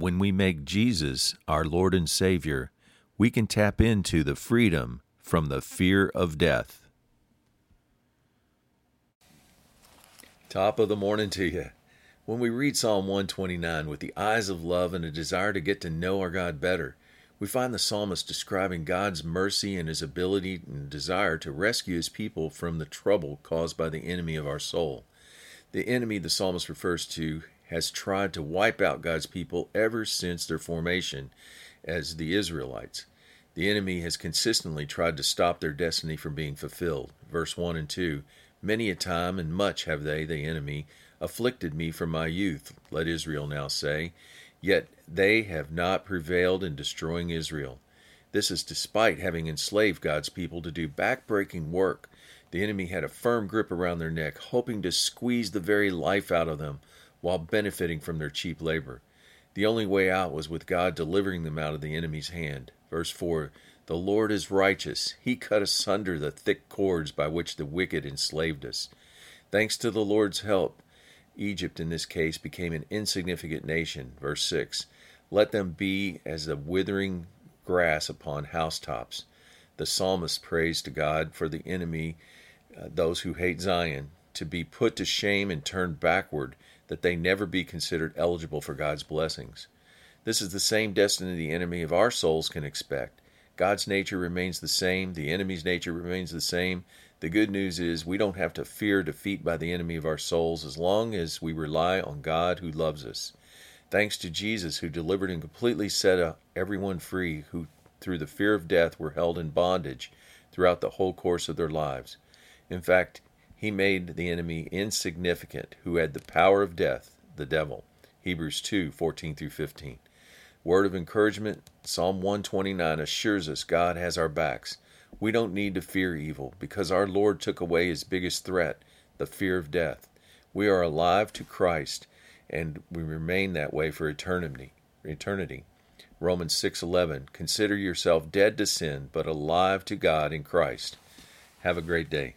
when we make Jesus our Lord and Savior, we can tap into the freedom from the fear of death. Top of the morning to you. When we read Psalm 129 with the eyes of love and a desire to get to know our God better, we find the psalmist describing God's mercy and his ability and desire to rescue his people from the trouble caused by the enemy of our soul. The enemy the psalmist refers to has tried to wipe out God's people ever since their formation as the Israelites. The enemy has consistently tried to stop their destiny from being fulfilled. Verse 1 and 2 Many a time and much have they, the enemy, afflicted me from my youth, let Israel now say. Yet they have not prevailed in destroying Israel. This is despite having enslaved God's people to do backbreaking work. The enemy had a firm grip around their neck, hoping to squeeze the very life out of them while benefiting from their cheap labor. The only way out was with God delivering them out of the enemy's hand. Verse 4 The Lord is righteous. He cut asunder the thick cords by which the wicked enslaved us. Thanks to the Lord's help, Egypt in this case became an insignificant nation. Verse 6 Let them be as the withering grass upon housetops. The psalmist prays to God for the enemy, uh, those who hate Zion, to be put to shame and turned backward, that they never be considered eligible for God's blessings. This is the same destiny the enemy of our souls can expect. God's nature remains the same, the enemy's nature remains the same. The good news is we don't have to fear defeat by the enemy of our souls as long as we rely on God who loves us. Thanks to Jesus who delivered and completely set uh, everyone free who through the fear of death were held in bondage throughout the whole course of their lives. In fact, he made the enemy insignificant who had the power of death, the devil. Hebrews 2 14 through 15. Word of encouragement Psalm 129 assures us God has our backs. We don't need to fear evil because our Lord took away his biggest threat, the fear of death. We are alive to Christ and we remain that way for eternity. Eternity. Romans 6:11 Consider yourself dead to sin but alive to God in Christ. Have a great day.